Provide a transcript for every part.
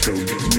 Don't get.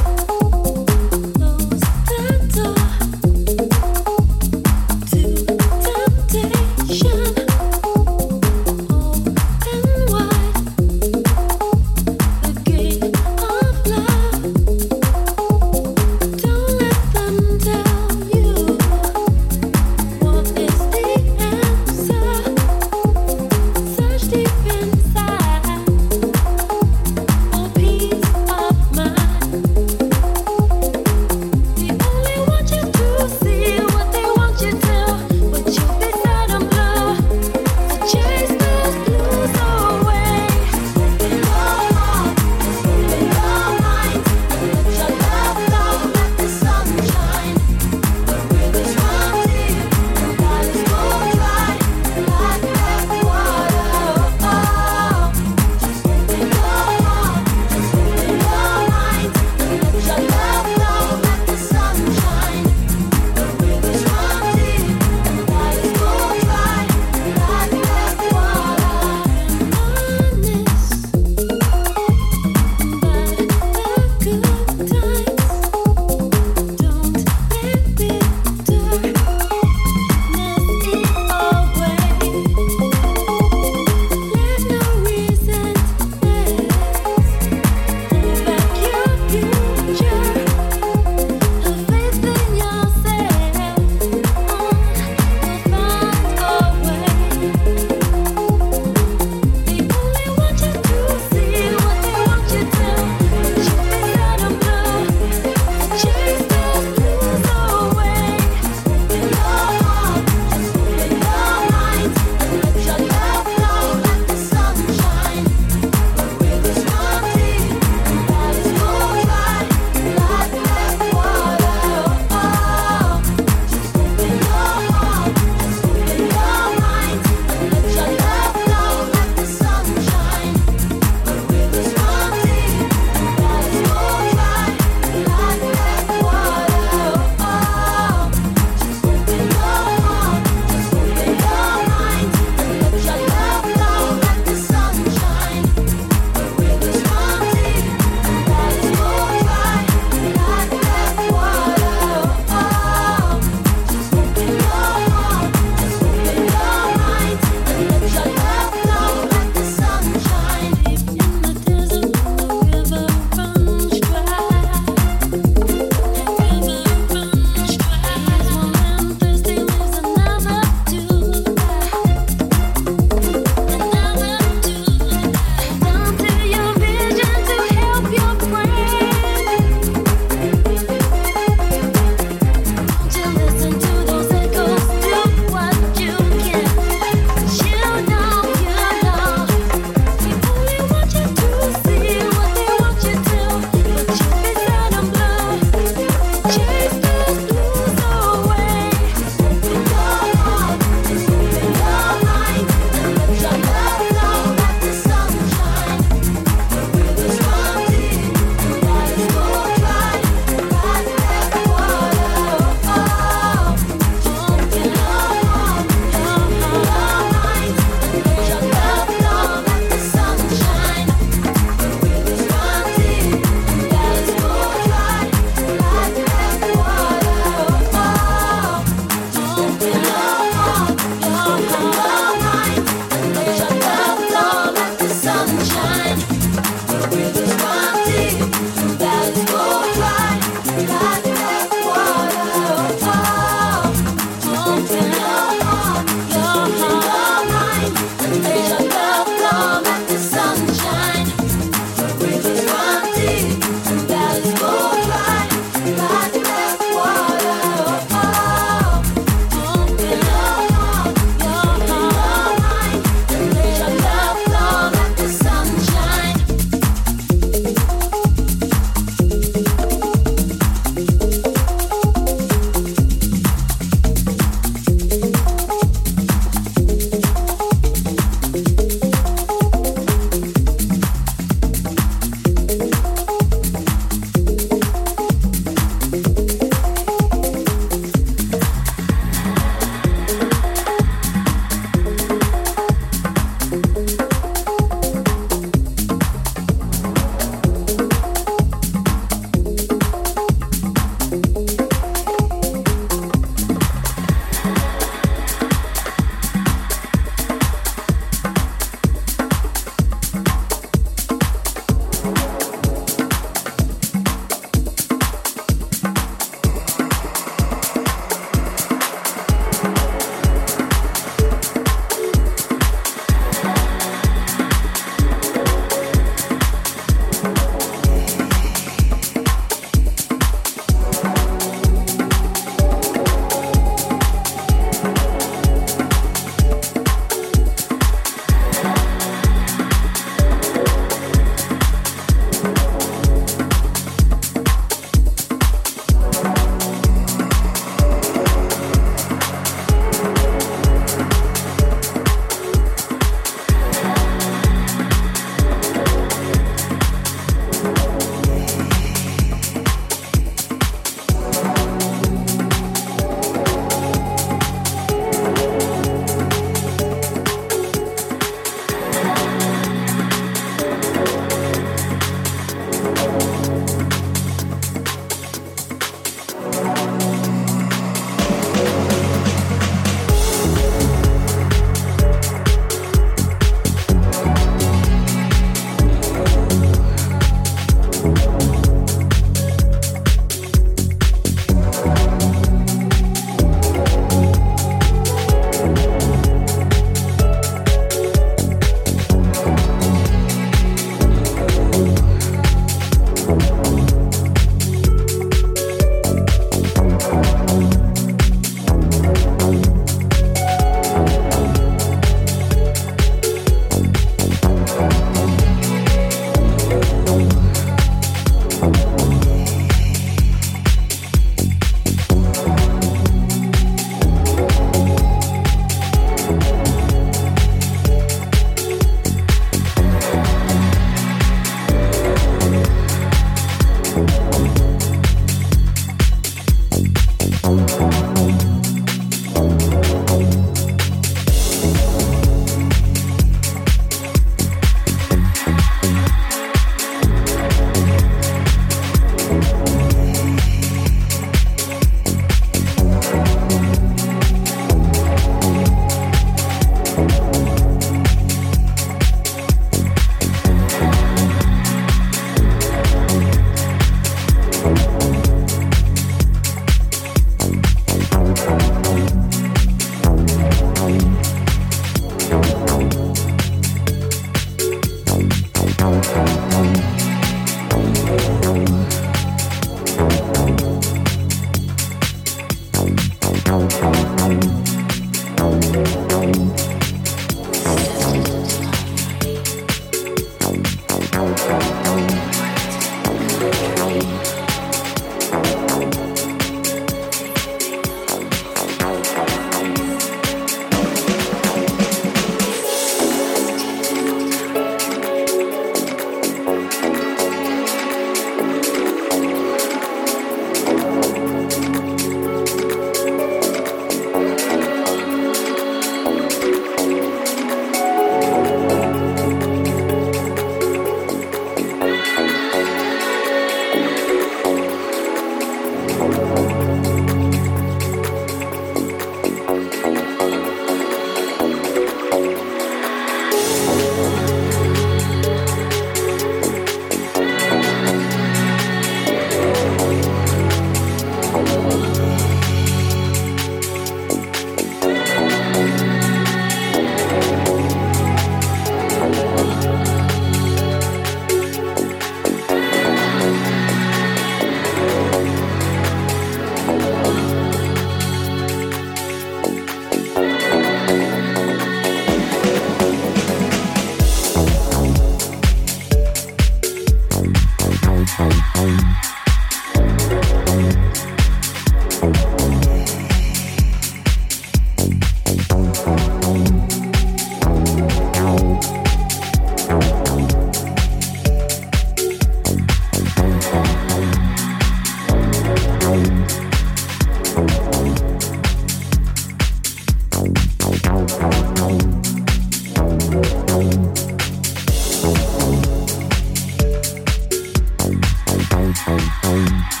Home.